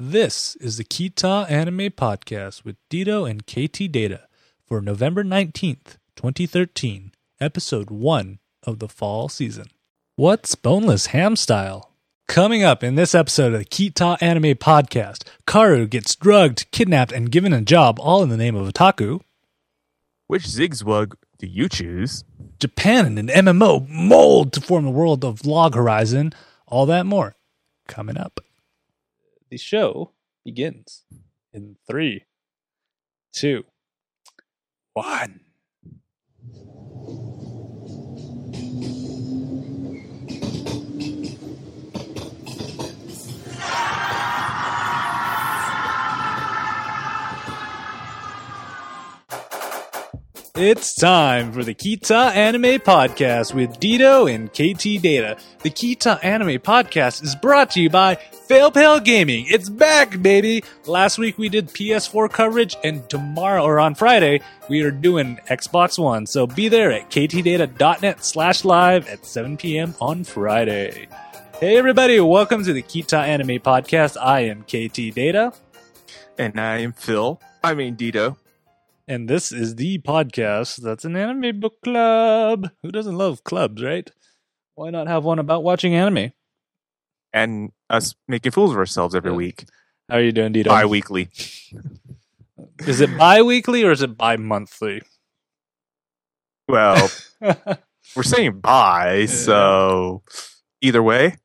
This is the Kita Anime Podcast with Dito and KT Data for November 19th, 2013, episode 1 of the fall season. What's boneless ham style? Coming up in this episode of the Kita Anime Podcast, Karu gets drugged, kidnapped, and given a job all in the name of otaku. Which zigzag do you choose? Japan and an MMO mold to form the world of Log Horizon. All that more coming up. The show begins in three, two, one. It's time for the Kita Anime Podcast with Dito and KT Data. The Kita Anime Podcast is brought to you by Fail Pale Gaming. It's back, baby! Last week we did PS4 coverage, and tomorrow, or on Friday, we are doing Xbox One. So be there at ktdata.net slash live at 7 p.m. on Friday. Hey everybody, welcome to the Kita Anime Podcast. I am KT Data. And I am Phil. I mean Dito. And this is the podcast that's an anime book club. Who doesn't love clubs, right? Why not have one about watching anime? And us making fools of ourselves every Yeah. week. How are you doing, Dito? Bi weekly. is it bi-weekly or is it bi-monthly? Well, we're saying bye, so either way,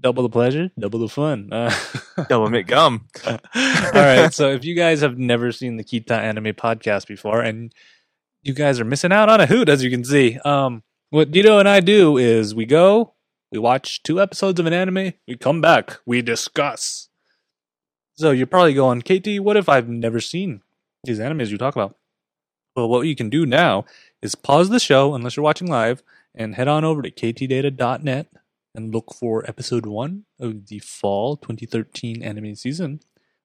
double the pleasure, double the fun. Uh, mint gum. All right. So if you guys have never seen the Kita Anime podcast before, and you guys are missing out on a hoot, as you can see, um, what Dito and I do is we go, we watch two episodes of an anime, we come back, we discuss. So you're probably going, KT, what if I've never seen these animes you talk about? Well, what you can do now is pause the show, unless you're watching live, and head on over to ktdata.net and look for episode one of the fall 2013 anime season.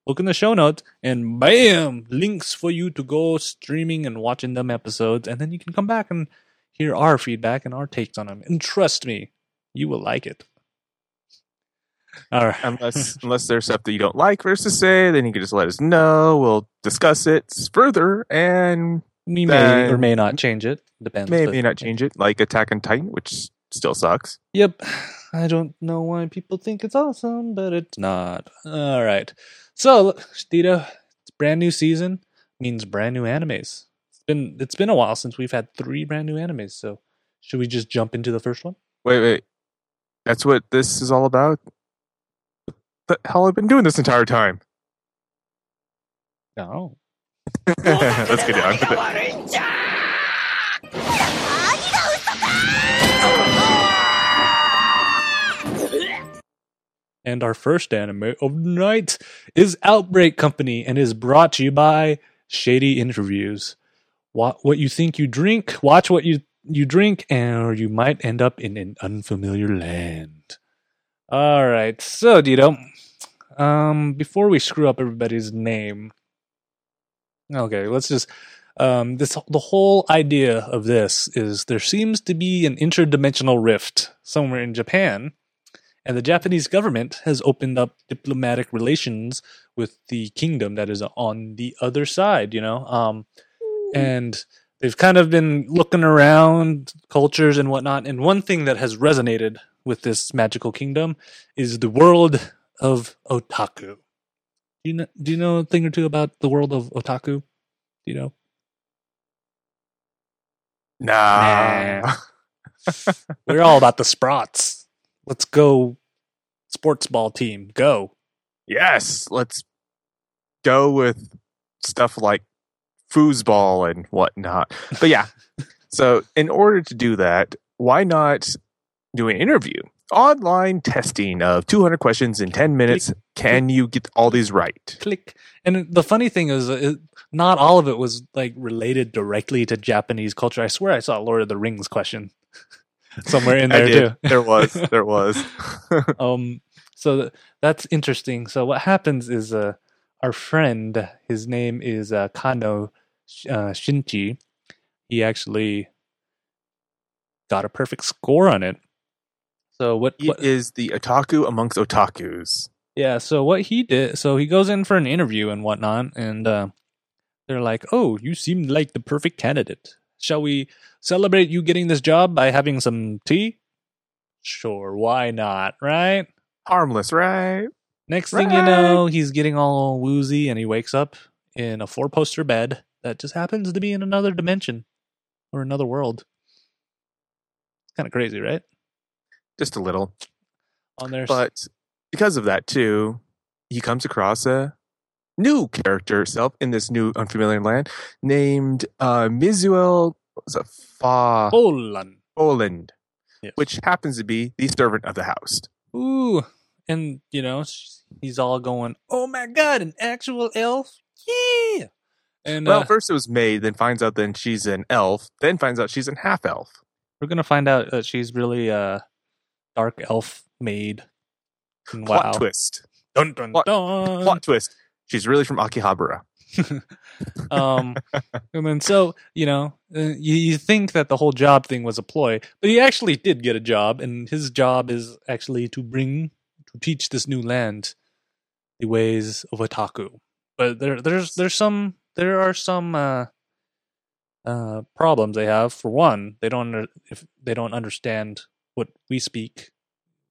Look in the show notes and bam, links for you to go streaming and watching them episodes, and then you can come back and hear our feedback and our takes on them. And trust me, you will like it. All right. Unless unless there's stuff that you don't like versus say, then you can just let us know. We'll discuss it further and We may or may not change it. Depends. maybe but- not change it. Like Attack on Titan, which still sucks. Yep. I don't know why people think it's awesome, but it's not. All right. So, Tito, it's brand new season means brand new animes. It's been it's been a while since we've had three brand new animes. So, should we just jump into the first one? Wait, wait. That's what this is all about? What the hell I've been doing this entire time? No. Let's get on with it. And our first anime of night is Outbreak Company and is brought to you by Shady Interviews. What what you think you drink, watch what you you drink, and or you might end up in an unfamiliar land. All right, so Dito, um, before we screw up everybody's name, okay, let's just um, this the whole idea of this is there seems to be an interdimensional rift somewhere in Japan and the Japanese government has opened up diplomatic relations with the kingdom that is on the other side, you know. Um, and they've kind of been looking around cultures and whatnot. And one thing that has resonated with this magical kingdom is the world of otaku. Do you know? Do you know a thing or two about the world of otaku? Do you know? Nah. Nah. We're all about the sprots. Let's go, sports ball team. Go. Yes, let's go with stuff like foosball and whatnot. But yeah, so in order to do that, why not do an interview? Online testing of 200 questions in 10 minutes. Can you get all these right? click. And the funny thing is, uh, not all of it was like related directly to Japanese culture. I swear I saw a Lord of the Rings question somewhere in there too. There was. There was. um, so th- that's interesting. So what happens is, uh, our friend, his name is uh, Kano uh, Shinji. He actually got a perfect score on it. So what? He what is the otaku amongst otakus. Yeah, so what he did, so he goes in for an interview and whatnot, and uh, they're like, "Oh, you seem like the perfect candidate. Shall we celebrate you getting this job by having some tea?" Sure, why not, right? Harmless, right? Next thing you know, he's getting all woozy, and he wakes up in a four-poster bed that just happens to be in another dimension or another world. Kind of crazy, right? Just a little. On there, But because of that too, he comes across a new character itself in this new unfamiliar land named uh Mizuel what was it Fa Poland. Poland, Yes. which happens to be the servant of the house. Ooh, and you know he's all going, "Oh my god, an actual elf! Yeah!" And well, uh, first it was maid, then finds out then she's an elf, then finds out she's an half elf. we're gonna find out that she's really a dark elf maid. And Plot wow! twist. Dun dun Plot- dun. Plot twist. She's really from Akihabara. um, and then so you know uh, you, you think that the whole job thing was a ploy, but he actually did get a job, and his job is actually to bring to teach this new land the ways of otaku. But there there's there's some there are some uh, uh, problems they have. For one, they don't if they don't understand what we speak,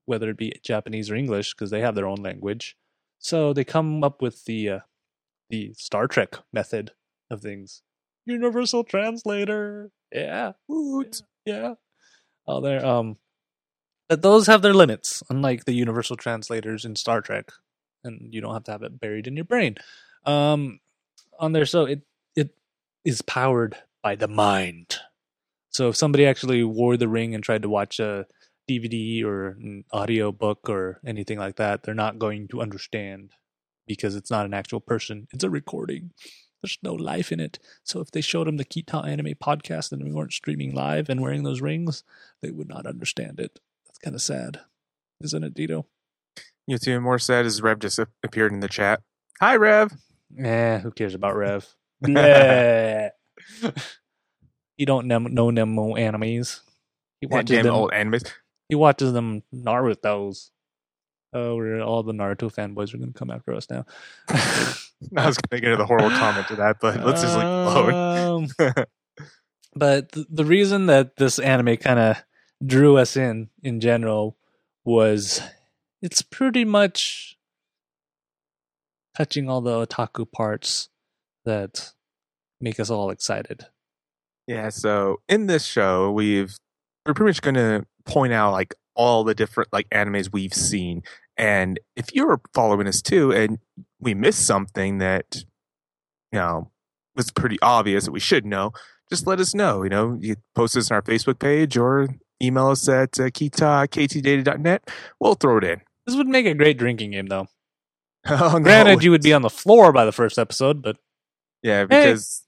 whether it be Japanese or English, because they have their own language. So they come up with the uh, the Star Trek method of things. Universal translator. Yeah. Woot. Yeah. Oh, there. Um, but those have their limits, unlike the universal translators in Star Trek, and you don't have to have it buried in your brain. Um, on there, so it it is powered by the mind. So if somebody actually wore the ring and tried to watch a DVD or an audio book or anything like that, they're not going to understand because it's not an actual person. It's a recording. There's no life in it. So if they showed them the Kita Anime podcast and we weren't streaming live and wearing those rings, they would not understand it. That's kind of sad, isn't it, Dito? You know, even more sad is Rev just appeared in the chat. Hi, Rev. Eh, who cares about Rev? Bleh. you don't nem- know Nemo animes. He Yeah, watches damn them. old animes. He watches them Naruto's. Oh, we're all the Naruto fanboys are going to come after us now. I was going to get into the horrible comment to that, but let's just it alone. Um, but th- the reason that this anime kind of drew us in in general was it's pretty much touching all the otaku parts that make us all excited. Yeah, so in this show, we've we're pretty much going to point out like all the different like animes we've seen, and if you're following us too, and we missed something that you know was pretty obvious that we should know, just let us know. You know, you post this on our Facebook page or email us at uh, kita ktdata.net. We'll throw it in. This would make a great drinking game, though. Oh, no. Granted, you would be on the floor by the first episode, but Yeah, because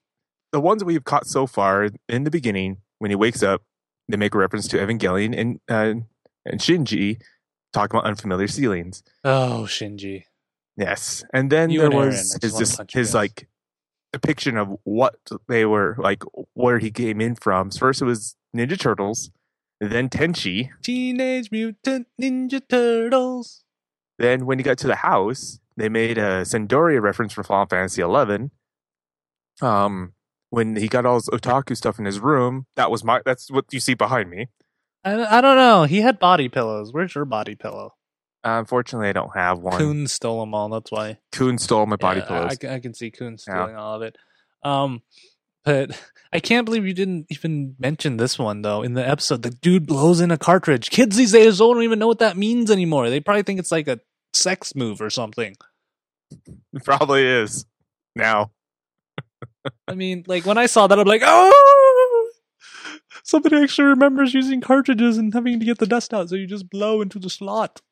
the ones we've caught so far in the beginning, when he wakes up, they make a reference to Evangelion and uh, and Shinji talking about unfamiliar ceilings. oh, Shinji. Yes, and then You there and was just his just his like depiction of what they were like, where he came in from. So first it was Ninja Turtles, then Tenchi. Teenage Mutant Ninja Turtles. Then when he got to the house, they made a San d'Oria reference from Final Fantasy Eleven. Um, when he got all his otaku stuff in his room, that was my. That's what you see behind me. I, I don't know. He had body pillows. Where's your body pillow? Uh, unfortunately, I don't have one. Coon, stole them all. That's why. Coon stole my body Yeah, pillows. I, can- I can see Coon Yeah. stealing all of it. Um, but I can't believe you didn't even mention this one though in the episode. The dude blows in a cartridge. Kids these days don't even know what that means anymore. They probably think it's like a sex move or something. It probably is now. I mean, like when I saw that, I'm like, oh, somebody actually remembers using cartridges and having to get the dust out, so you just blow into the slot.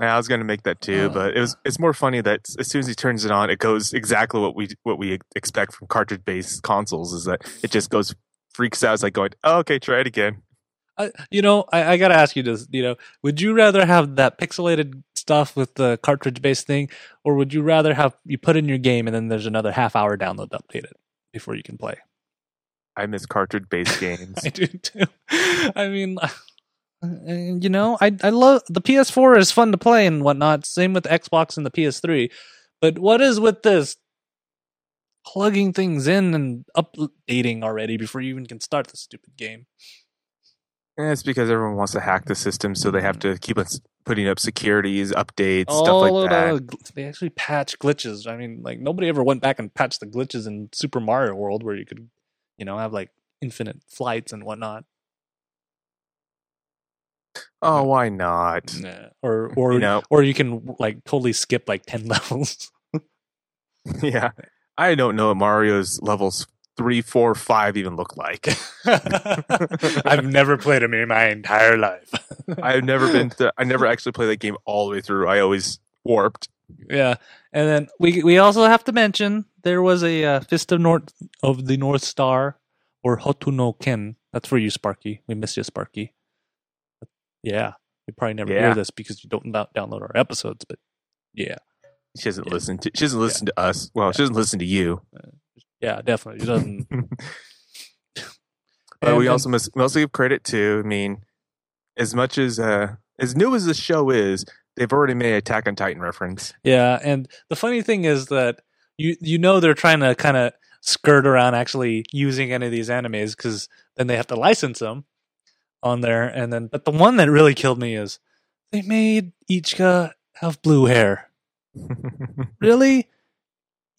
Yeah, I was gonna make that too, Uh. but it was it's more funny that as soon as he turns it on, it goes exactly what we what we expect from cartridge based consoles. Is that it just goes freaks out. It's like going, oh, okay, try it again. I, you know, I, I gotta ask you this. You know, would you rather have that pixelated stuff with the cartridge-based thing, or would you rather have you put in your game and then there's another half hour download to update it before you can play? I miss cartridge based games. I do too. I mean, uh, you know, I I love the PS4 is fun to play and whatnot. Same with Xbox and the PS3. But what is with this plugging things in and updating already before you even can start the stupid game? And it's because everyone wants to hack the system, so they have to keep us putting up securities, updates, All stuff like oh, of that. the- they actually patch glitches. I mean, like nobody ever went back and patched the glitches in Super Mario World where you could, you know, have like infinite flights and whatnot. Oh, why not? Nah. Or or You know, or you can like totally skip like ten levels. yeah. I don't know Mario's levels three, four, five even look like. I've never played them in my entire life. I've never been to, I never actually played that game all the way through. I always warped. yeah, and then we we also have to mention there was a uh, Fist of North of the North Star or Hokuto no Ken. That's for you, Sparky. We miss you, Sparky. Yeah, you probably never Yeah. hear this because you don't download our episodes, but yeah, She doesn't Yeah. listen to she doesn't listen to us. Well, she doesn't listen to you. Yeah, definitely. It doesn't. But we also must we also give credit to, I mean, as much as uh as new as the show is, they've already made Attack on Titan reference. Yeah, and the funny thing is that you you know they're trying to kind of skirt around actually using any of these animes because then they have to license them on there, and then but the one that really killed me is they made Ichika have blue hair. Really,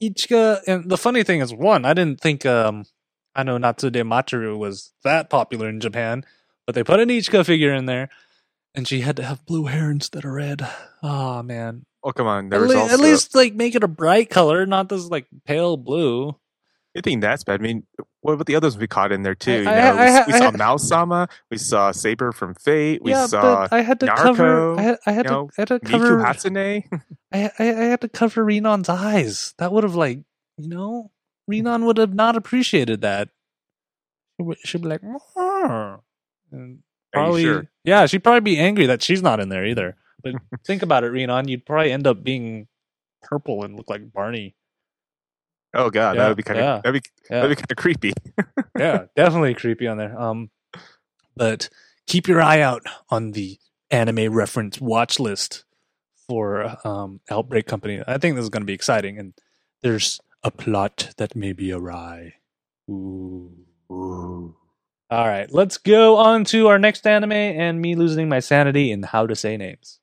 Ichika, and the funny thing is, one, I didn't think um I know Natsu de Matteru was that popular in Japan, but they put an Ichika figure in there. And she had to have blue hair instead of red. Oh man, oh come on. There at, was le- also at least like make it a bright color, not this like pale blue. I think that's bad. I mean, what about the others we caught in there too? I- You know, I- we, I- we I- saw Maou Sama, we saw Saber from Fate, we yeah, saw but I had to Naruto, cover. I had, I had to. know, I had to Miku cover. Hatsune. I, I had to cover Renon's eyes. That would have like you know Renon would have not appreciated that. She would- be like, and you probably sure? yeah, she'd probably be angry that she's not in there either. But think about it, Renon, you'd probably end up being purple and look like Barney. Oh god, yeah, that would be kind of yeah, that'd be yeah. that'd be kind of creepy. yeah, definitely creepy on there. Um, but keep your eye out on the anime reference watch list for um, Outbreak Company. I think this is going to be exciting, and there's a plot that may be awry. Ooh. Ooh. All right, let's go on to our next anime and me losing my sanity in how to say names.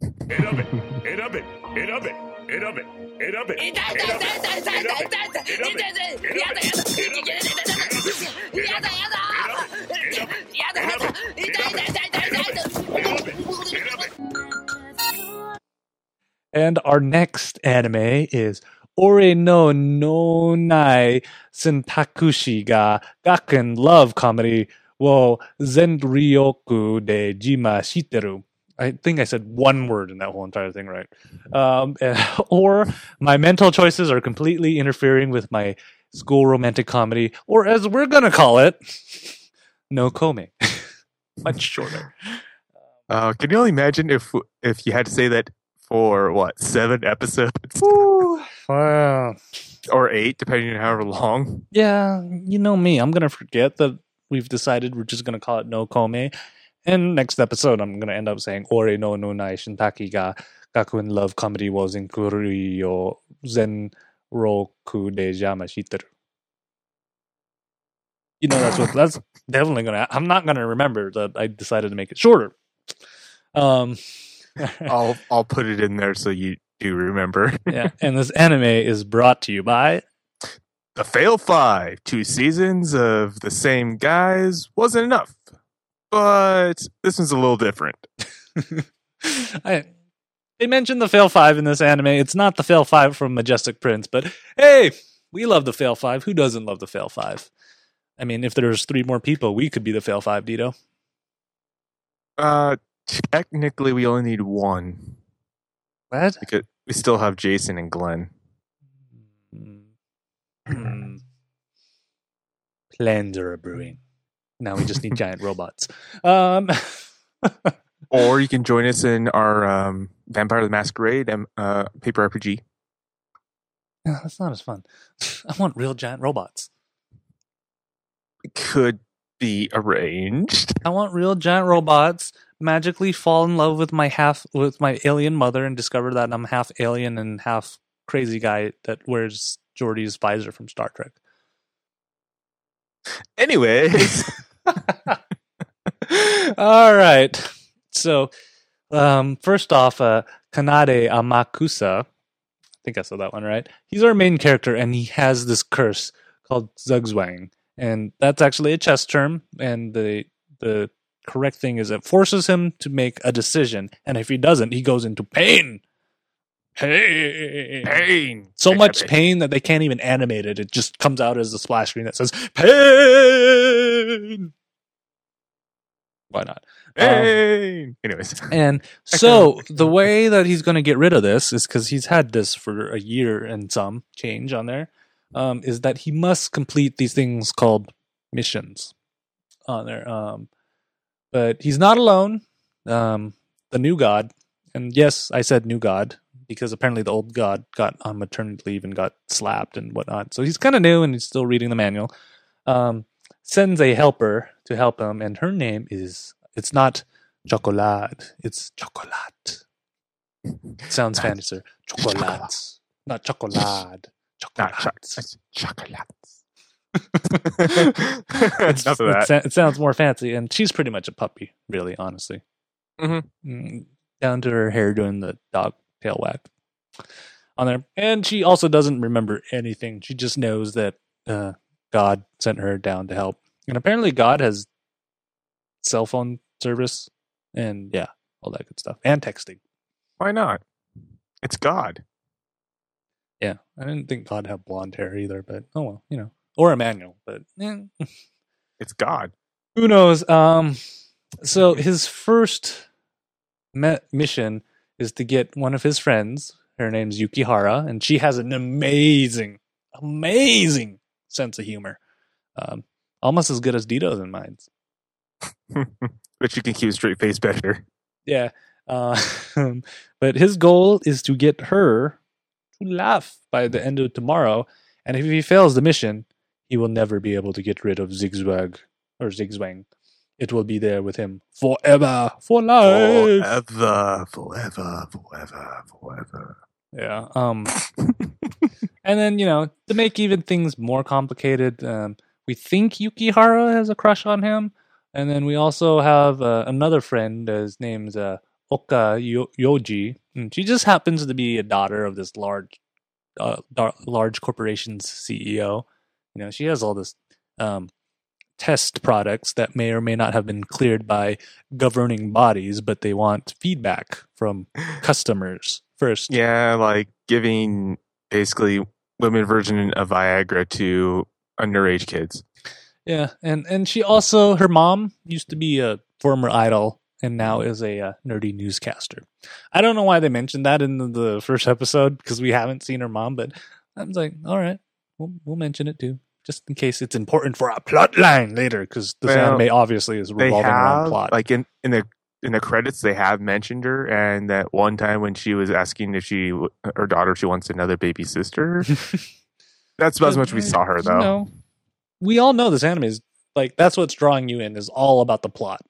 It up it, it up it, it up it, it it. And our next anime is Ore no Nonai sentakushi ga gakken love comedy wo zenryoku de jima shiteru. I think I said one word in that whole entire thing right. Um, or my mental choices are completely interfering with my school romantic comedy, or as we're gonna call it, no kome. Much shorter. Uh, can you only imagine if if you had to say that for what seven episodes Wow. or eight, depending on however long? Yeah, you know me. I'm gonna forget that we've decided we're just gonna call it no kome. And next episode, I'm gonna end up saying Ore no no nai shintaki ga gakuen love comedy was in yo zen roku de jama shiteru. You know that's what that's definitely gonna. I'm not gonna remember that I decided to make it shorter. Um. I'll I'll put it in there so you do remember. yeah, and this anime is brought to you by the Fail Five, two seasons of the same guys wasn't enough, but this one's a little different. I, they mentioned the Fail Five in this anime. It's not the Fail Five from Majestic Prince, but hey, we love the Fail Five. Who doesn't love the Fail Five? I mean, if there's three more people, we could be the Fail Five, Dito. Uh, technically, we only need one What? because we still have Jason and Glenn. Hmm. Plans brewing. Now we just need giant robots. Um, Or you can join us in our um, Vampire the Masquerade um, uh, paper RPG. no, that's not as fun. I want real giant robots. It could be arranged. I want real giant robots magically fall in love with my half with my alien mother and discover that I'm half alien and half crazy guy that wears Geordi's visor from Star Trek. Anyways, All right. So, um, first off, uh, Kanade Amakusa, I think I saw that one right. He's our main character, and he has this curse called Zugzwang, and that's actually a chess term. And the the correct thing is it forces him to make a decision, and if he doesn't, he goes into pain. Pain. pain. So much pain that they can't even animate it. It just comes out as a splash screen that says pain. Why not? Um, Pain. Anyways, And so the way that he's going to get rid of this is because he's had this for a year and some change on there. Um, is that he must complete these things called missions on there. Um, but he's not alone. Um, the new god, and yes, I said new god because apparently the old god got on maternity leave and got slapped and whatnot. So he's kind of new and he's still reading the manual. Um, sends a helper to help him, and her name is it's not chocolate, it's chocolate. Sounds fancy, sir. Chocolate, not chocolate. not Chocolate. chocolates. It's- of it, that. it sounds more fancy, and she's pretty much a puppy, really, honestly. Mhm. Mm, Down to her hair doing the dog tail whack on there, and she also doesn't remember anything. She just knows that uh, God sent her down to help, and apparently God has cell phone service, and yeah, all that good stuff, and texting. Why not? It's God. Yeah, I didn't think God had blonde hair either, but oh well, you know, or Emmanuel, but eh, It's God. who knows um so his first me- mission is to get one of his friends. Her name's yukihara and she has an amazing amazing sense of humor. Um almost as good as dito's in mine but you can keep a straight face better. yeah uh, but his goal is to get her to laugh by the end of tomorrow and if he fails the mission he will never be able to get rid of zigzag or zigzwang it will be there with him forever for life Forever, forever, forever, forever. Yeah. Um and then, you know, to make even things more complicated, um we think Yukihara has a crush on him. And then we also have uh, another friend, uh, his name's uh, Oka Yo- Yoji. And she just happens to be a daughter of this large uh, dar- large corporation's CEO. You know, she has all this um test products that may or may not have been cleared by governing bodies, but they want feedback from customers first. Yeah, like giving basically women version of Viagra to underage kids. Yeah, and and she also her mom used to be a former idol and now is a uh, nerdy newscaster. I don't know why they mentioned that in the, the first episode because we haven't seen her mom, but I was like, all right, we'll we'll mention it too, just in case it's important for our plot line later because this Well, anime obviously is They revolving around plot. like in in the in the credits they have mentioned her, and that one time when she was asking if she her daughter she wants another baby sister. That's about as much we saw her You though. know, we all know this anime is like that's what's drawing you in is all about the plot.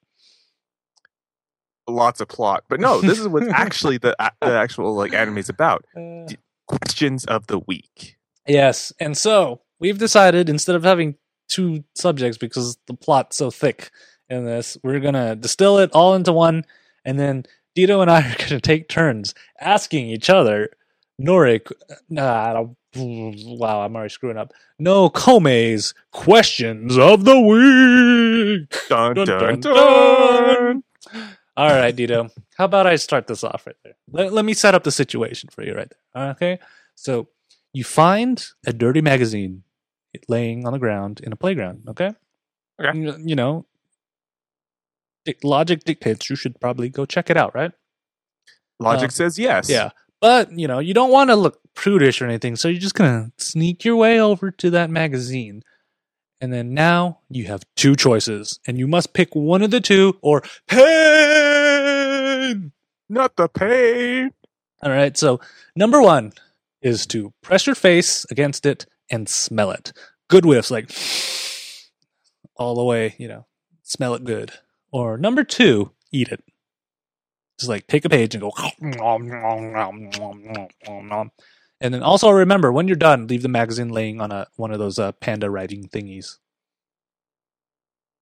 Lots of plot, but no, this is what actually the the actual like anime is about. Uh, Questions of the week. Yes, and so we've decided instead of having two subjects because the plot's so thick in this, we're gonna distill it all into one, and then Dito and I are gonna take turns asking each other, Norik, nah, I don't- wow, I'm already screwing up. No Kome's questions of the week. Dun Dun, dun dun, dun. All right, Dito. How about I start this off right there? Let, let me set up the situation for you right there. Okay. So you find a dirty magazine laying on the ground in a playground. Okay. Okay. You, you know, logic dictates you should probably go check it out, right? Logic Uh, says yes. Yeah. But, you know, you don't want to look prudish or anything. So you're just going to sneak your way over to that magazine. And then now you have two choices, and you must pick one of the two or pain. Not the pain. All right. So number one is to press your face against it and smell it. Good whiffs, like all the way, you know, smell it good. Or number two, eat it. Just like take a page and go. And then also remember when you're done, leave the magazine laying on a one of those uh, panda writing thingies.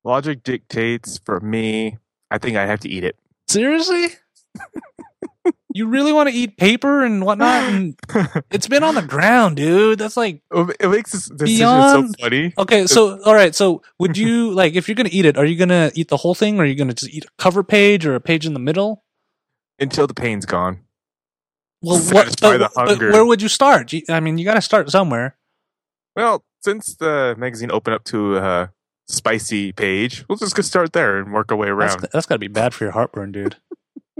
Logic dictates for me. I think I have to eat it. Seriously? you really want to eat paper and whatnot? And it's been on the ground, dude. That's like it makes this decision Beyond- so funny. okay. So all right. So would you like if you're gonna eat it? Are you gonna eat the whole thing, or are you gonna just eat a cover page or a page in the middle? Until the pain's gone. Well, Satisfy what? But, but where would you start? I mean, you got to start somewhere. Well, since the magazine opened up to a spicy page, we'll just go start there and work our way That's, around. that's got to be bad for your heartburn, dude.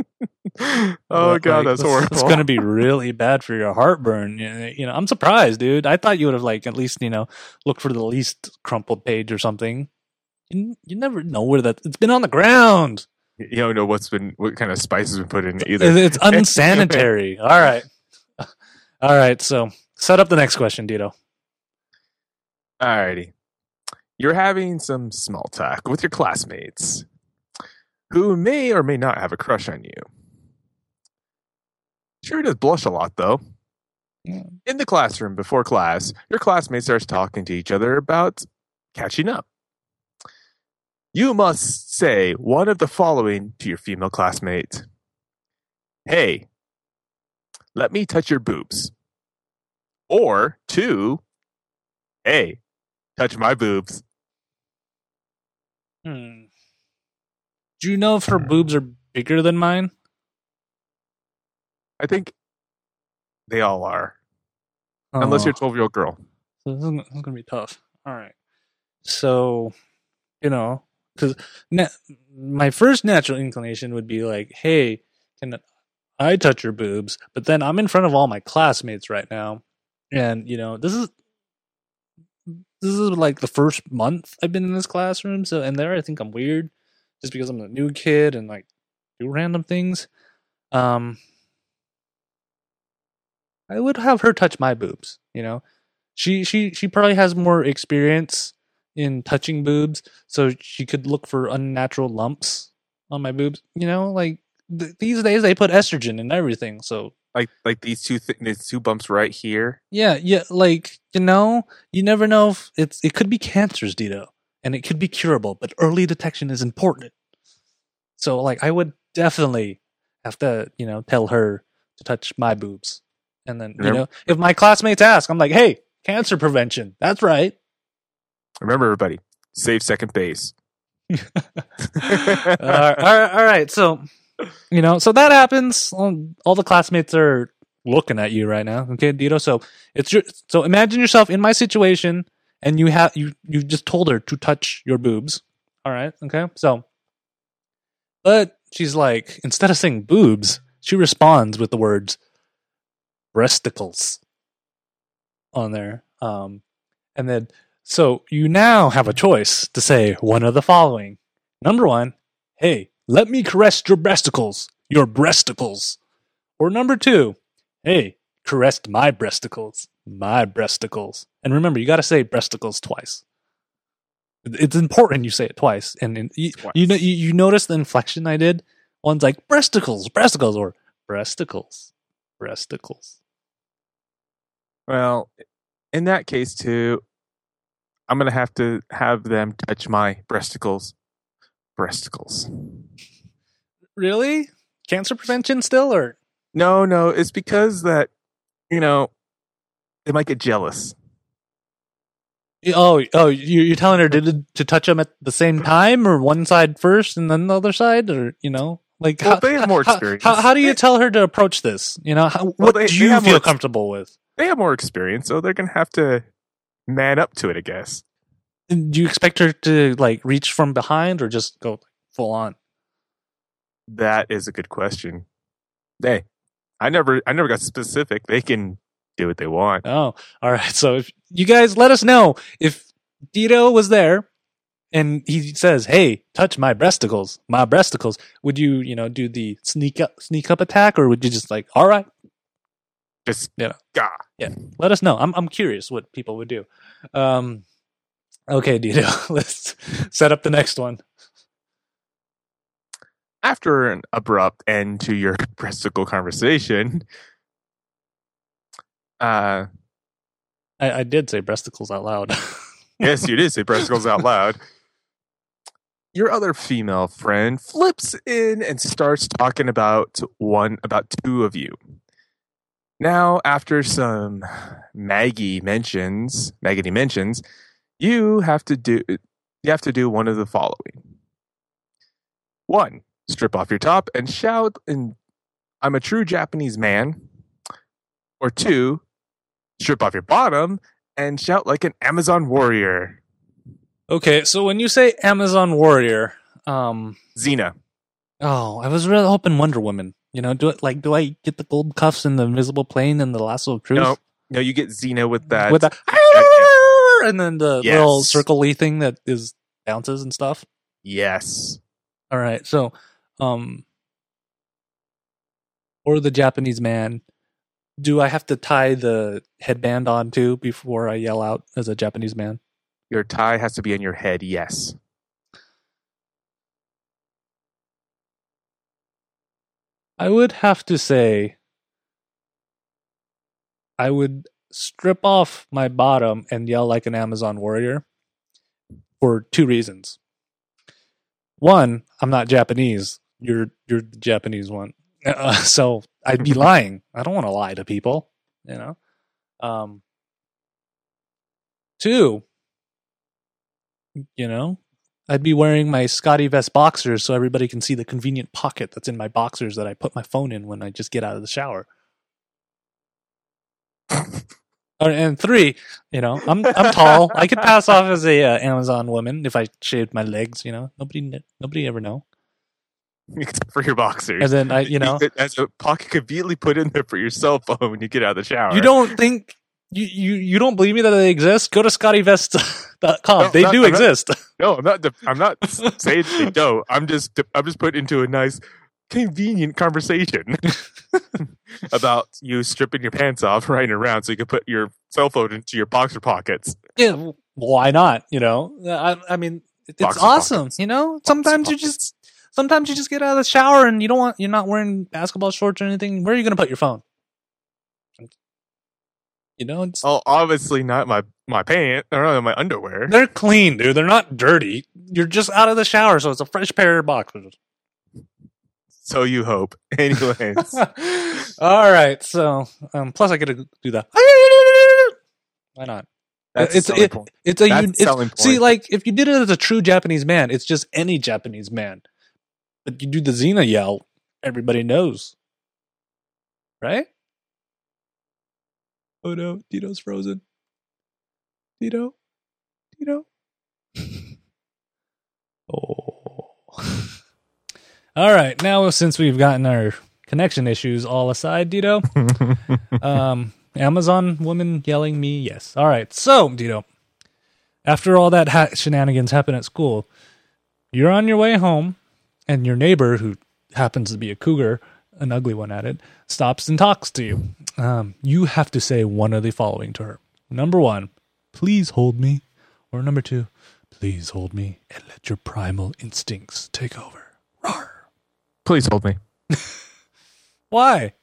oh But, god, like, that's horrible. It's gonna be really bad for your heartburn. You know, I'm surprised, dude. I thought you would have like at least you know looked for the least crumpled page or something. You, you never know where that. It's been on the ground. you don't know what's been what kind of spices been put in either. It- It's unsanitary. All right, all right. So set up the next question, Dito. All righty. You're having some small talk with your classmates who may or may not have a crush on you. Sure does blush a lot though. Yeah. In the classroom before class, your classmate starts talking to each other about catching up. You must say one of the following to your female classmate. Hey, let me touch your boobs. Or two, hey, touch my boobs. Hmm. Do you know if her uh-huh. boobs are bigger than mine? I think they all are, unless Oh. you're a 12 year old girl. So this is, gonna- this is gonna be tough. All right. So, you know, because na- my first natural inclination would be like, "Hey, can I touch your boobs?" But then I'm in front of all my classmates right now, and you know, this is this is like the first month I've been in this classroom. So, and there, I think I'm weird, just because I'm a new kid and like do random things. Um, I would have her touch my boobs. You know, she she she probably has more experience in touching boobs, so she could look for unnatural lumps on my boobs. You know, like th- these days they put estrogen in everything, so Like like these two th- these two bumps right here. yeah, yeah, like you know, you never know if it's it could be cancers, Dito, and it could be curable, but early detection is important. So like I would definitely have to, you know, tell her to touch my boobs. And then, you know, if my classmates ask, I'm like, "Hey, cancer prevention. That's right." Remember, everybody, save second base. all, right, all right, all right. So, you know, so that happens. All, all the classmates are looking at you right now. Okay, Dito. So it's your. So imagine yourself in my situation, and you have you you just told her to touch your boobs. All right. Okay. So, but she's like, instead of saying boobs, she responds with the words breasticles on there. Um, and then so you now have a choice to say one of the following. Number one, hey, let me caress your breasticles, your breasticles. Or number two, hey, caressed my breasticles, my breasticles. And remember, you got to say breasticles twice. It's important you say it twice. And, and you, Twice. you know, you, you notice the inflection I did. One's like breasticles, breasticles, or breasticles, breasticles. Well, in that case too, I'm gonna have to have them touch my breasticles. Breasticles. Really? Cancer prevention still, or No, no, it's because that you know they might get jealous. Oh, oh, you- you're telling her to to touch them at the same time, or one side first and then the other side, or you know, like Well, they have more how- experience. How, how do you tell her to approach this? You know, how, what they- do you feel more comfortable with? They have more experience, so they're gonna have to man up to it, I guess. Do you expect her to like reach from behind or just go full on? That is a good question. Hey, I never, I never got specific. They can do what they want. Oh, all right. So if you guys let us know if Dito was there and he says, "Hey, touch my breasticles, my breasticles," would you, you know, do the sneak up sneak up attack, or would you just like, "All right, Just Yeah. gah. let us know. I'm I'm curious what people would do. Um, okay, Dito, let's set up the next one. after an abrupt end to your breasticle conversation, uh, I, I did say breasticles out loud. yes, you did say breasticles out loud. Your other female friend flips in and starts talking about one, about two of you. Now, after some Maggie mentions, Maggie mentions, you have to do, you have to do one of the following. One, strip off your top and shout, and I'm a true Japanese man. Or two, strip off your bottom and shout like an Amazon warrior. okay, so when you say Amazon Warrior, um, Xena. oh, I was really hoping Wonder Woman. You know, do it like do I get the gold cuffs and the invisible plane and the lasso of truth? No, no, you get Xena with that. with that, and then the Yes. little circle thing that is bounces and stuff. yes. All right, so um, or the Japanese man. Do I have to tie the headband on too before I yell out as a Japanese man? Your tie has to be in your head. Yes. I would have to say I would strip off my bottom and yell like an Amazon warrior for two reasons. One, I'm not Japanese. You're you're the Japanese one. Uh, so I'd be lying. I don't want to lie to people, you know. Um two, you know, I'd be wearing my ScotteVest boxers so everybody can see the convenient pocket that's in my boxers that I put my phone in when I just get out of the shower. And three, you know, I'm I'm tall. I could pass off as a uh, Amazon woman if I shaved my legs. You know, nobody nobody ever know. Except for your boxers. And then I, you know, as a pocket conveniently put in there for your cell phone when you get out of the shower. you don't think you you you don't believe me that they exist? Go to ScotteVest.com. No, they not- do I'm not- exist. No, I'm not. I'm not saying they don't. I'm just. I'm just put into a nice, convenient conversation about you stripping your pants off, riding around, so you can put your cell phone into your boxer pockets. yeah, why not? You know, I, I mean, it's Boxer awesome. pockets. You know, sometimes you just sometimes you just get out of the shower and you don't want you're not wearing basketball shorts or anything. Where are you going to put your phone? You know, it's, Oh, obviously not my my pants or my underwear. they're clean, dude. They're not dirty. You're just out of the shower, so it's a fresh pair of boxers. So you hope. Anyways, All right. So, um, plus I get to do that. Why not? that's It's- a it- point. It's a That's un- a selling it's, see, like if you did it as a true Japanese man, it's just any Japanese man. But you do the Xena yell, everybody knows, right? Oh no, Tito's frozen. Tito, Tito. oh. All right, now since we've gotten our connection issues all aside, Dito, um, Amazon woman yelling me, yes. All right, so Dito, after all that ha- shenanigans happen at school, you're on your way home, and your neighbor, who happens to be a cougar, an ugly one at it, stops and talks to you. Um, you have to say one of the following to her. Number one, please hold me. Or number two, please hold me and let your primal instincts take over. Rawr. Please hold me. Why?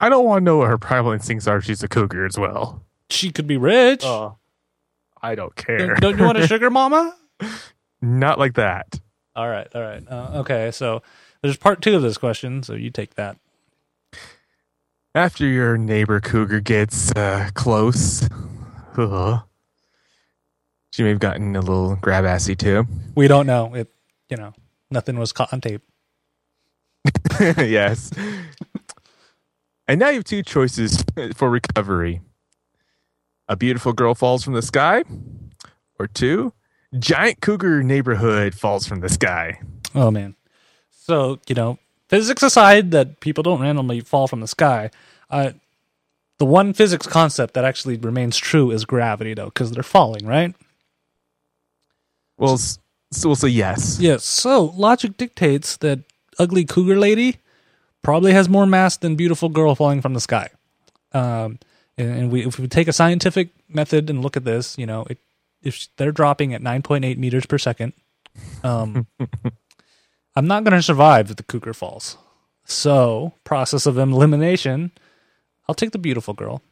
I don't want to know what her primal instincts are. if She's a cougar as well. She could be rich. Oh, I don't care. don't, don't you want a sugar mama? Not like that. All right, all right. Uh, okay, so there's part two of this question, so you take that. After your neighbor cougar gets uh, close, uh, she may have gotten a little grab assy too. We don't know. It, you know, nothing was caught on tape. yes. And now you have two choices for recovery. A beautiful girl falls from the sky, or two, giant cougar neighborhood falls from the sky. Oh man. So you know, physics aside, that people don't randomly fall from the sky. Uh, the one physics concept that actually remains true is gravity, though, because they're falling, right? Well, so we'll say yes. Yes. So logic dictates that ugly cougar lady probably has more mass than beautiful girl falling from the sky. Um, and, and we, if we take a scientific method and look at this, you know, it, if they're dropping at 9.8 meters per second, um, I'm not going to survive if the cougar falls. So, process of elimination, I'll take the beautiful girl.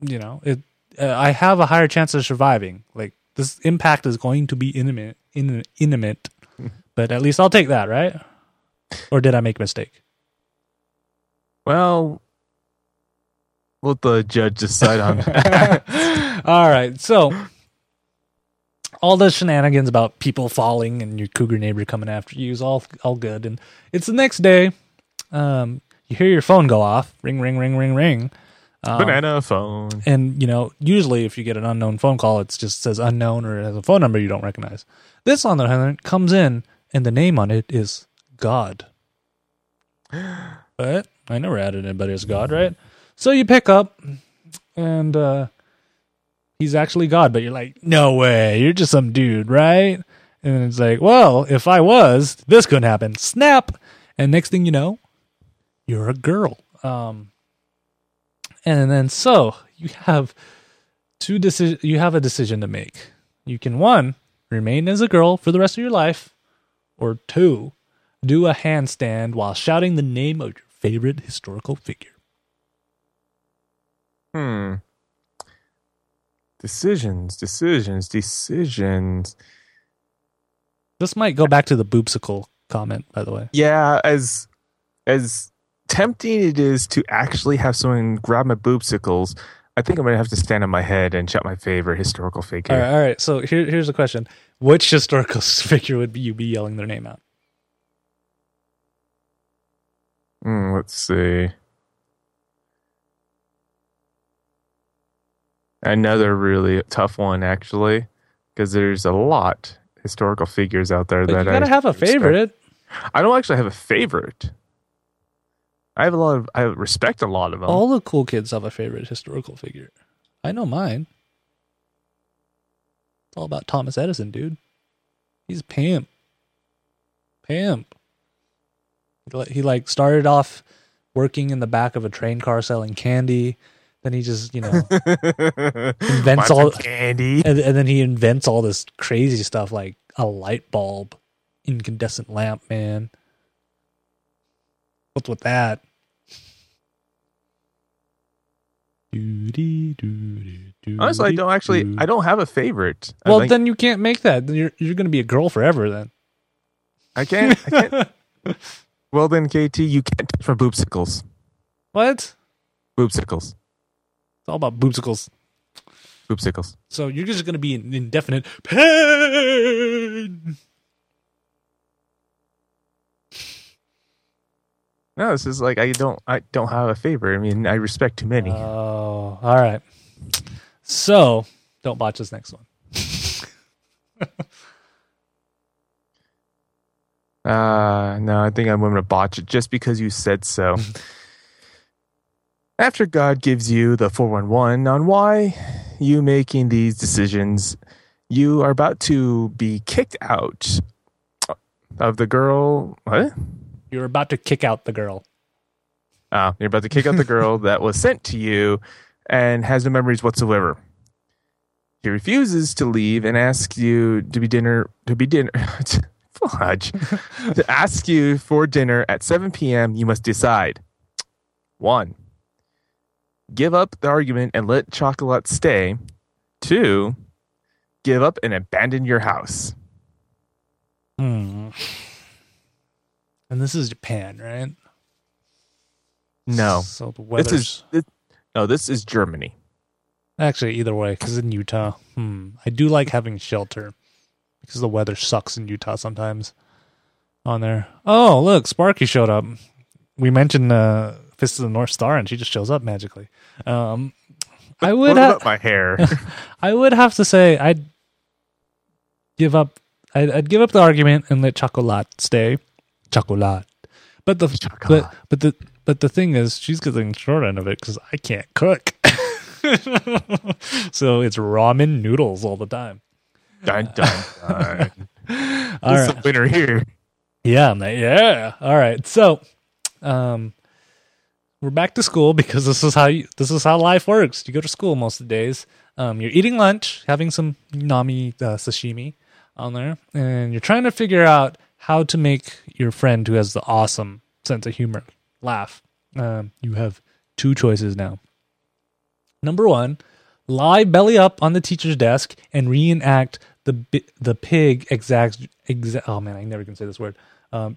You know, it. Uh, I have a higher chance of surviving. Like this impact is going to be intimate, in, intimate, but at least I'll take that, right? Or did I make a mistake? Well, let the judge decide on all right, so all the shenanigans about people falling and your cougar neighbor coming after you is all all good, and it's the next day. Um, you hear your phone go off, ring, ring, ring, ring, ring. Um, Banana phone. And you know, usually if you get an unknown phone call, it just says unknown or it has a phone number you don't recognize. This, on the other hand, comes in and the name on it is God. But I never added anybody as God, right? So you pick up, and uh, he's actually God, but you're like, no way, you're just some dude, right? And it's like, well, if I was, this couldn't happen. Snap, and next thing you know, you're a girl. Um, and then so you have two decision. You have a decision to make. You can one remain as a girl for the rest of your life, or two do a handstand while shouting the name of your favorite historical figure. Hmm. Decisions, decisions, decisions. This might go back to the boobsicle comment, by the way. Yeah, as as tempting it is to actually have someone grab my boobsicles, I think I'm gonna have to stand on my head and shout my favorite historical figure. All right, all right. So here, here's the question: Which historical figure would you be yelling their name out? Mm, let's see. Another really tough one, actually, because there's a lot historical figures out there But that you gotta I have a respect. favorite. I don't actually have a favorite. I have a lot of. I respect a lot of them. All the cool kids have a favorite historical figure. I know mine. It's all about Thomas Edison, dude. He's pimp. Pimp. He like started off working in the back of a train car selling candy. Then he just, you know, invents all- candy. and, and then he invents all this crazy stuff like a light bulb, incandescent lamp, man. What's with that? Honestly, I don't actually. I don't have a favorite. Well, then you can't make that. Then You're you're gonna be a girl forever. Then I can't. I can't. well, then, KT, you can't touch my boobsicles. what? Boobsicles. All about boobsicles. Boobsicles. So you're just gonna be in indefinite pain. No, this is like I don't. I don't have a favor. I mean, I respect too many. Oh, all right. So don't botch this next one. Uh, no, I think I'm going to botch it just because you said so. After God gives you the 411 on why you making these decisions, you are about to be kicked out of the girl. What? You're about to kick out the girl. Oh, you're about to kick out the girl that was sent to you and has no memories whatsoever. He refuses to leave and asks you to be dinner to be dinner fudge to ask you for dinner at 7 p.m. You must decide one, give up the argument and let Chocolat stay. Two, give up and abandon your house. Hmm. And this is Japan, right? No, So the this is this, no, this is Germany. actually either way because in Utah, hmm, I do like having shelter because the weather sucks in Utah sometimes. On there. Oh, look, Sparky showed up. We mentioned uh, Fist of the North Star, and she just shows up magically. Um, I would What ha- my hair? I would have to say I'd give up. I'd, I'd give up the argument and let Chocolat stay. Chocolat, but the Chocolat. but but the but the thing is, she's getting short end of it because I can't cook. so it's ramen noodles all the time. dun dun dun. All the winner here? Yeah, I'm like, yeah. All right. So, um, we're back to school because this is how you, this is how life works. You go to school most of the days. Um, you're eating lunch, having some nami uh, sashimi. on there, and you're trying to figure out how to make your friend who has the awesome sense of humor laugh. Um, you have two choices now. Number one, lie belly up on the teacher's desk and reenact the the pig exact exa- oh man I never can say this word um,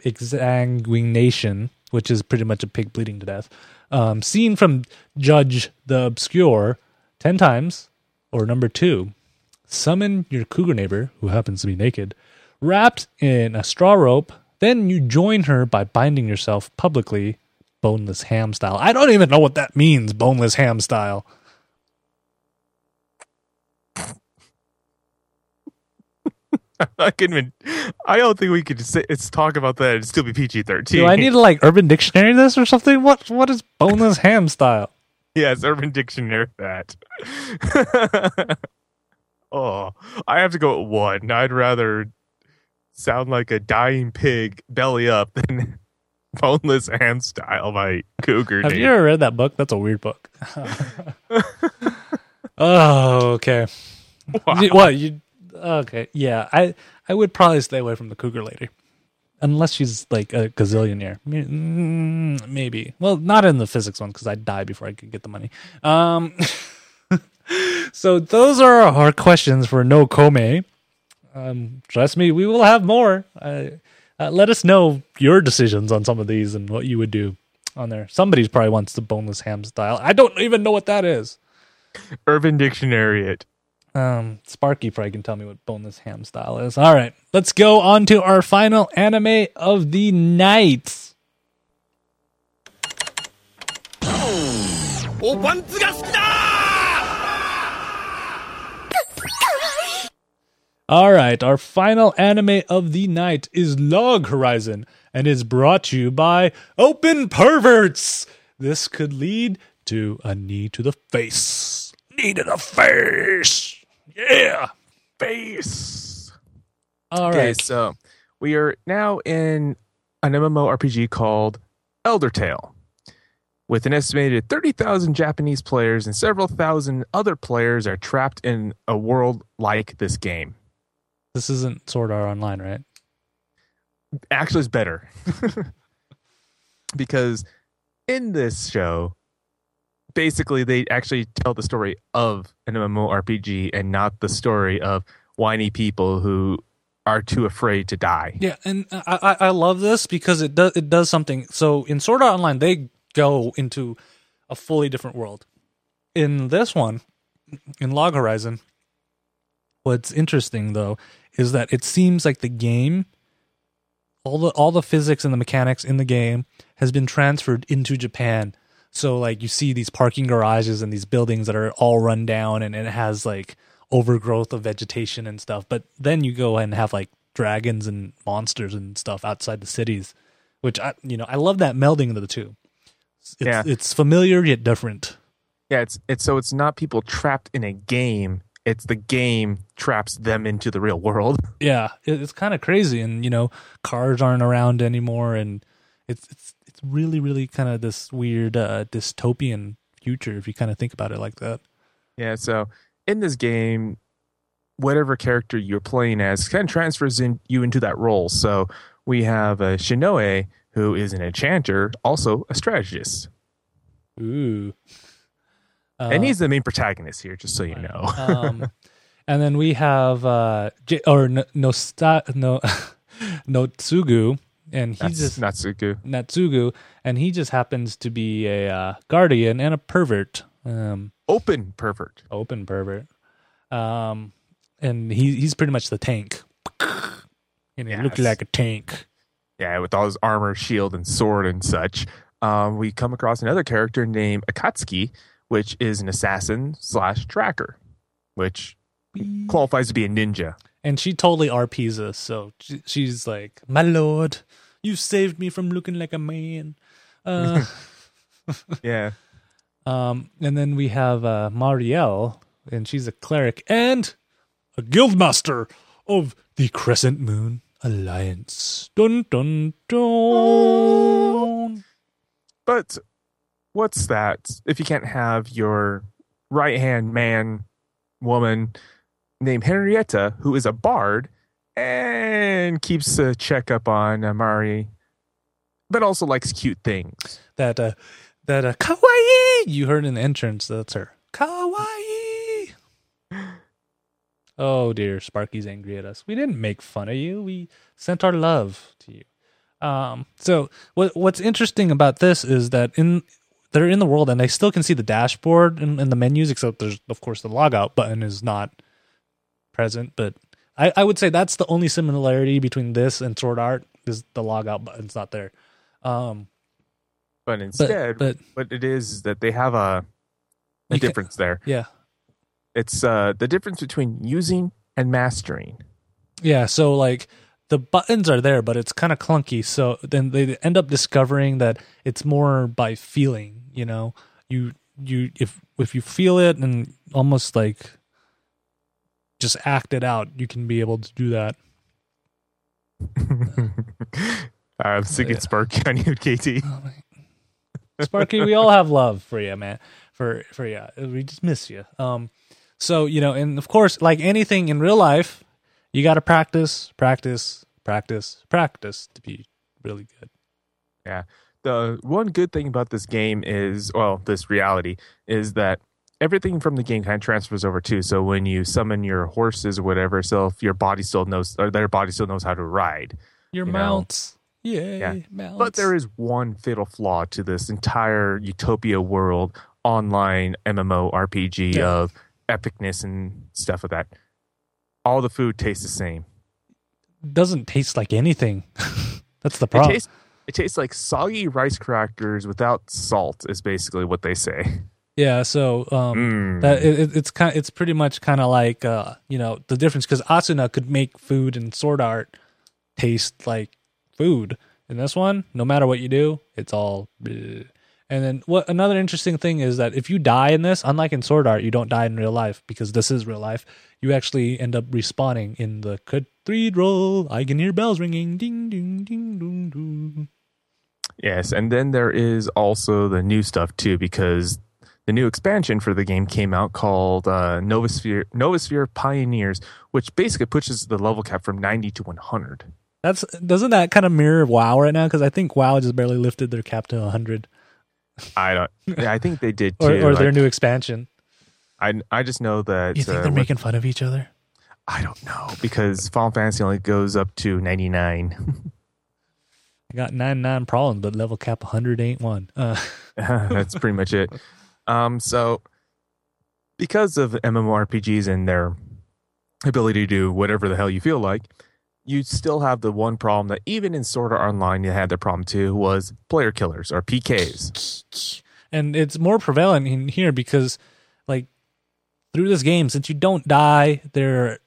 which is pretty much a pig bleeding to death. Um, scene from Jude the Obscure ten times, or number two, summon your cougar neighbor who happens to be naked, wrapped in a straw rope. Then you join her by binding yourself publicly, boneless ham style. I don't even know what that means, boneless ham style. I can even. I don't think we could say it's talk about that and still be PG thirteen. Do I need to like Urban Dictionary this or something? What what is boneless ham style? Yes, Urban Dictionary that. oh, I have to go at one. I'd rather sound like a dying pig, belly up, than boneless ham style by Cougar. Have you ever read that book? That's a weird book. oh, okay. Wow. You- What you? Okay, yeah. I I would probably stay away from the cougar lady, unless she's like a gazillionaire. Mm, Maybe. Well, not in the physics one because I'd die before I could get the money. Um. so those are our questions for NouCome. Um, trust me, we will have more. Uh, uh, let us know your decisions on some of these and what you would do on there. Somebody's probably wants the boneless ham style. I don't even know what that is. Urban Dictionary it. Um, Sparky probably can tell me what boneless ham style is. All right, let's go on to our final anime of the night. All right, our final anime of the night is Log Horizon and is brought to you by Open Perverts. This could lead to a knee to the face. Knee to the face. Yeah. Face. All right. Okay, so we are now in an MMORPG called Elder Tale. With an estimated 30,000 Japanese players and several thousand other players are trapped in a world like this game. This isn't Sword Art Online, right? Actually, it's better. because in this show, basically, they actually tell the story of an MMORPG and not the story of whiny people who are too afraid to die. Yeah, and I, I love this because it does it does something. So in Sword Art Online, they go into a fully different world. In this one, in Log Horizon, what's interesting though is that it seems like the game, all the all the physics and the mechanics in the game has been transferred into Japan. So like you see these parking garages and these buildings that are all run down, and, and it has like overgrowth of vegetation and stuff. But then you go and have like dragons and monsters and stuff outside the cities, which I you know I love that melding of the two. It's, Yeah. it's familiar yet different. Yeah, it's it's so it's not people trapped in a game. It's the game traps them into the real world. Yeah, it, it's kind of crazy, and you know cars aren't around anymore, and it's it's it's really really kind of this weird uh, dystopian future if you kind of think about it like that. Yeah, so in this game, whatever character you're playing as kind of transfers in, you into that role. So we have a Shiroe who is an enchanter, also a strategist, Ooh, uh, and he's the main protagonist here, just so you know. um, and then we have uh, J- or no no no Notsugu, and he That's just Natsuku. Natsugu, and he just happens to be a uh, guardian and a pervert, um, Open pervert. open pervert, um, and he he's pretty much the tank. And he looks Yes. like a tank. Yeah, with all his armor, shield, and sword and such. Um, we come across another character named Akatsuki, which is an assassin slash tracker, which qualifies to be a ninja. And she totally RPs us, so she, she's like, "My lord, you saved me from looking like a man." Uh, Yeah. um, and then we have uh, Marielle, and she's a cleric and a guildmaster of the Crescent Moon Alliance. Dun dun dun. But what's that if you can't have your right hand man, woman named Henrietta, who is a bard and keeps a checkup on uh, Mari, but also likes cute things. That uh, that uh, kawaii you heard in the entrance. That's her kawaii. Oh dear, Sparky's angry at us. We didn't make fun of you. We sent our love to you. Um, so what what's interesting about this is that in they're in the world and they still can see the dashboard and, and the menus, except there's of course the logout button is not present. But I, I would say that's the only similarity between this and Sword Art is the logout button's not there. Um, But instead, but- what it is is that they have a, a difference there. yeah, It's uh, the difference between using and mastering. Yeah, so like the buttons are there, but it's kind of clunky. So then they end up discovering that it's more by feeling. You know, you you if if you feel it and almost like just act it out, you can be able to do that. I'm singing Yeah. Sparky on you, Katie. Sparky, we all have love for you, man. For for you, we just miss you. Um, so you know, and of course, like anything in real life, you got to practice, practice, practice, practice to be really good. Yeah. The one good thing about this game is well this reality is that everything from the game kind of transfers over too so when you summon your horses or whatever so if your body still knows or their body still knows how to ride Your You yay, Yeah. mounts. but there is one fatal flaw to this entire utopia world online mmo rpg Yeah. of epicness and stuff of that all the food tastes the same doesn't taste like anything. That's the it problem. tastes it tastes like soggy rice crackers without salt is basically what they say yeah, so um, Mm. that it, it- it's kind, it's pretty much kind of like uh, you know the difference because Asuna could make food and Sword Art taste like food. In this one, no matter what you do, it's all. bleh. And then what another interesting thing is that if you die in this, unlike in Sword Art, you don't die in real life because this is real life. You actually end up respawning in the cathedral. I can hear bells ringing, ding ding ding ding ding. Yes, and then there is also the new stuff too, because the new expansion for the game came out called uh, Novosphere Novosphere Pioneers, which basically pushes the level cap from ninety to one hundred. That's doesn't that kind of mirror WoW right now? Because I think WoW just barely lifted their cap to 100, I don't. yeah, I think they did too. or, or their new expansion. I I just know that You think uh, they're making fun of each other? I don't know because Final Fantasy only goes up to ninety nine. I got 99 problems, but level cap 100 ain't one. Uh, That's pretty much it. Um, so because of MMORPGs and their ability to do whatever the hell you feel like, you still have the one problem that even in Sword Art Online you had the problem too was player killers or PKs. and it's more prevalent in here because, like, through this game, since you don't die, there are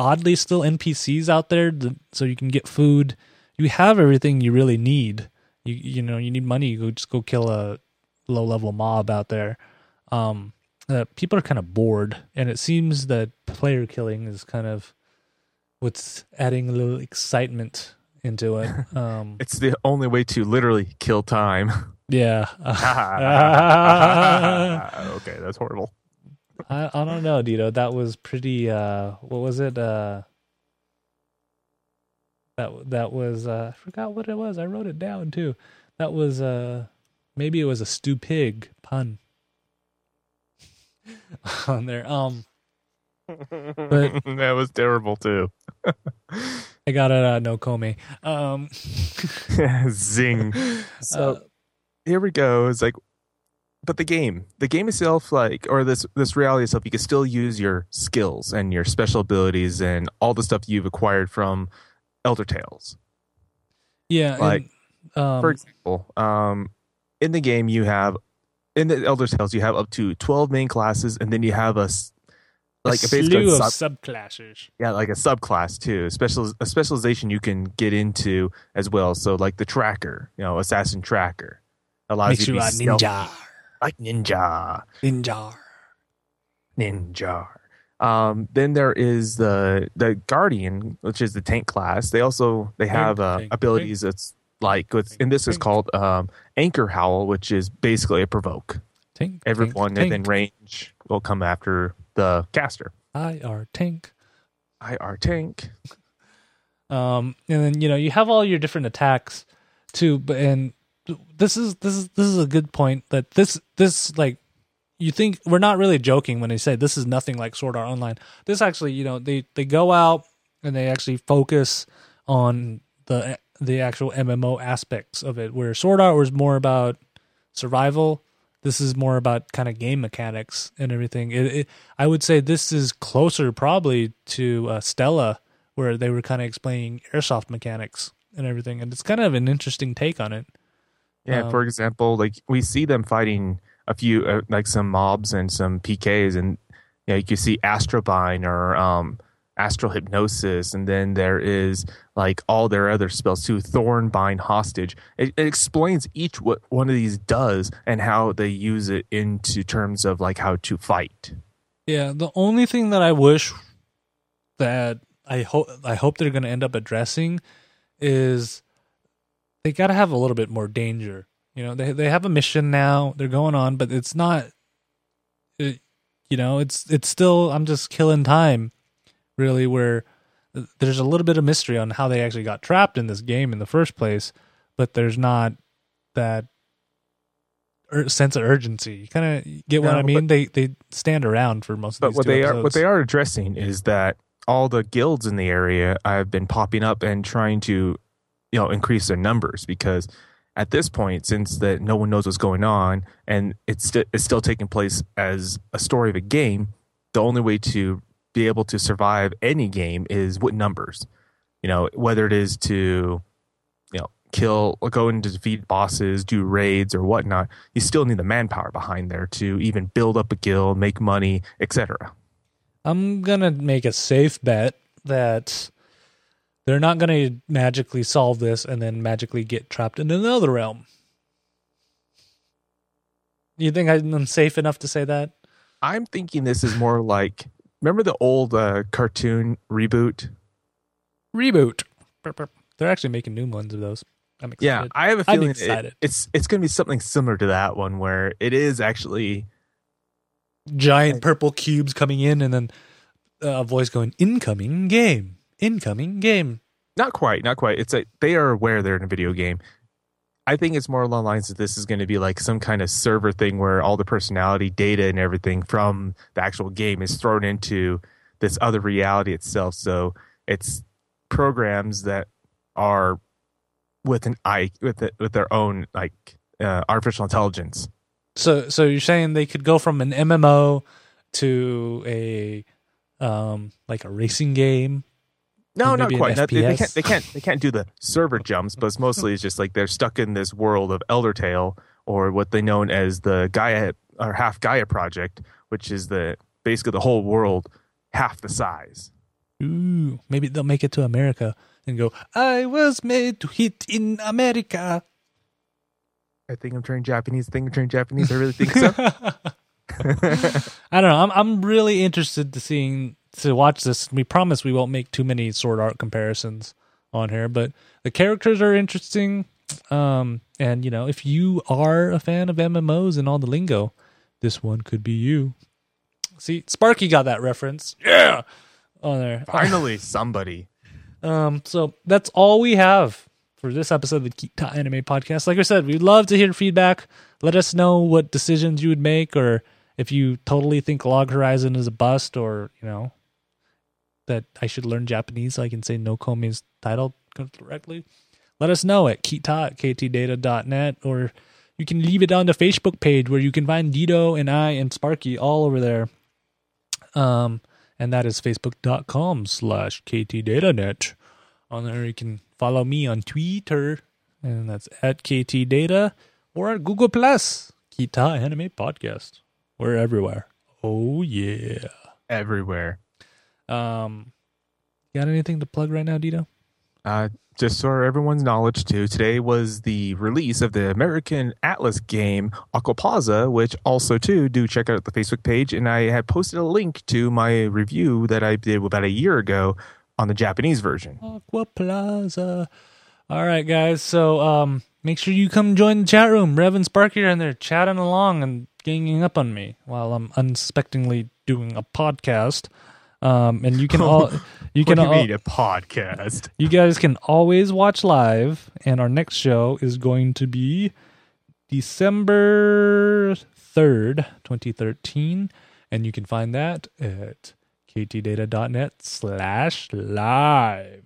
oddly still NPCs out there, th- so you can get food. You have everything you really need. You you know you need money. You go just go kill a low level mob out there. Um, uh, people are kind of bored, and it seems that player killing is kind of what's adding a little excitement into it. Um, It's the only way to literally kill time. yeah. okay, that's horrible. I, I don't know, Dito. That was pretty. Uh, what was it? Uh, that that was. Uh, I forgot what it was. I wrote it down too. That was. Uh, maybe it was a stew pig pun on there. Um, But- that was terrible too. I got it. Uh, NouCome. Um, Zing. So uh, here we go. It's like, but the game, the game itself, like, or this this reality itself, you can still use your skills and your special abilities and all the stuff you've acquired from Elder Tales. yeah. like, and, um, For example, um, in the game, you have in the Elder Tales, you have up to twelve main classes, and then you have a like a a slew of sub, subclasses. yeah, like a subclass too. Special a specialization you can get into as well. So like the tracker, you know, assassin tracker allows Makes you you to be stealthy, ninja. like ninja. Ninja. Ninja. Um, then there is the the guardian, which is the tank class. They also they have uh, abilities that's like what's and this is called um, anchor howl, which is basically a provoke. Tank. Everyone tank, within range will come after the caster. IR tank. IR tank. Um, and then you know you have all your different attacks too. But and this is this is this is a good point that this this like you think we're not really joking when they say this is nothing like Sword Art Online. This actually, you know, they they go out and they actually focus on the the actual MMO aspects of it. Where Sword Art was more about survival, this is more about kind of game mechanics and everything. It, it, I would say this is closer probably to uh, Stella, where they were kind of explaining airsoft mechanics and everything, and it's kind of an interesting take on it. Yeah, Um, for example, like we see them fighting a few, uh, like some mobs and some PKs, and you know, you can see Astrobind or um, Astral Hypnosis, and then there is like all their other spells too. Thorn Bind Hostage. It, it explains each what one of these does and how they use it into terms of like how to fight. Yeah, the only thing that I wish that I hope I hope they're going to end up addressing is they got to have a little bit more danger. You know, they they have a mission now, they're going on, but it's not it, you know, it's it's still I'm just killing time really where there's a little bit of mystery on how they actually got trapped in this game in the first place, but there's not that ur- sense of urgency. You kind of get what No, I mean? They they stand around for most of the time. But these what they are what they are addressing is that all the guilds in the area have been popping up and trying to, you know, increase their numbers because at this point, since that no one knows what's going on and it's st- it's still taking place as a story of a game, the only way to be able to survive any game is with numbers. You know, whether it is to, you know, kill, go to defeat bosses, do raids or whatnot, you still need the manpower behind there to even build up a guild, make money, etc. I'm gonna make a safe bet that they're not gonna magically solve this and then magically get trapped in another realm. You think I'm safe enough to say that? I'm thinking this is more like remember the old uh, cartoon reboot. Reboot. They're actually making new ones of those. I'm excited. Yeah, I have a I'm feeling it- excited. it's it's going to be something similar to that one where it is actually Giant purple cubes coming in and then uh, a voice going, "Incoming game, incoming game." not quite, not quite. It's a they are aware they're in a video game. I think it's more along lines that this is going to be like some kind of server thing where all the personality data and everything from the actual game is thrown into this other reality itself. So it's programs that are with an eye with it, with their own like uh, artificial intelligence. So, so you're saying they could go from an MMO to a um like a racing game? No, not quite. Not- they, they can't. They can't. They can't do the server jumps. But it's mostly it's just like they're stuck in this world of Elder Tale, or what they known as the Gaia or half Gaia project, which is the basically the whole world half the size. Ooh, maybe they'll make it to America and go. I was made to hit in America. I think I'm turning Japanese. I think I'm turning Japanese. I really think so. I don't know. I'm I'm really interested to seeing to watch this. We promise we won't make too many sword art comparisons on here, but the characters are interesting. Um, and you know, if you are a fan of MMOs and all the lingo, this one could be you. See, Sparky got that reference. Yeah, on there. Finally, somebody. Um, so that's all we have for this episode of the Kita Anime Podcast. Like I said, we'd love to hear feedback. Let us know what decisions you would make, or if you totally think Log Horizon is a bust, or you know that I should learn Japanese so I can say NouCome's title correctly. Let us know at kita at ktdata.net, or you can leave it on the Facebook page where you can find Dito and I and Sparky all over there. Um, and that is facebook.com slash ktdatanet. On there, you can follow me on Twitter, and that's at ktdata, or at Google Plus, Kita Anime Podcast. We're everywhere. Oh yeah. Everywhere. Um, got anything to plug right now, Dito? Uh, just for everyone's knowledge, too, today was the release of the American Atlus game Aquapazza, which also, too, do check out the Facebook page. And I had posted a link to my review that I did about a year ago on the Japanese version. Aquapazza. All right, guys. So um, make sure you come join the chat room. Rev and Sparky are in there chatting along and ganging up on me while I'm unsuspectingly doing a podcast. Um, and you can all you can you all, mean a podcast? you guys can always watch live, and our next show is going to be December 3rd, 2013. And you can find that at ktdata.net slash live.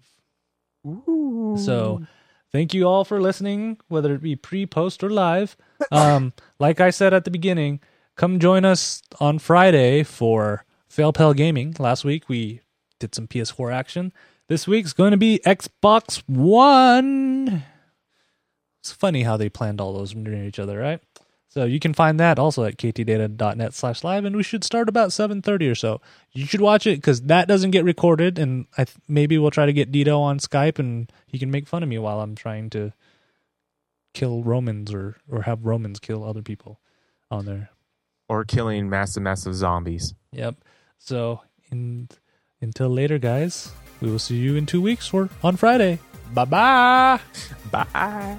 So thank you all for listening, whether it be pre, post, or live. Um, like I said at the beginning, come join us on Friday for Fail Pal Gaming. Last week we did some PS4 action. This week's going to be Xbox One. It's funny how they planned all those near each other, right? So you can find that also at ktdata.net slash live, and we should start about 7.30 or so. You should watch it because that doesn't get recorded, and I th- maybe we'll try to get Dito on Skype, and he can make fun of me while I'm trying to kill Romans or, or have Romans kill other people on there. Or killing massive, massive zombies. Yep. So in, until later, guys, we will see you in two weeks or on Friday. Bye-bye. Bye.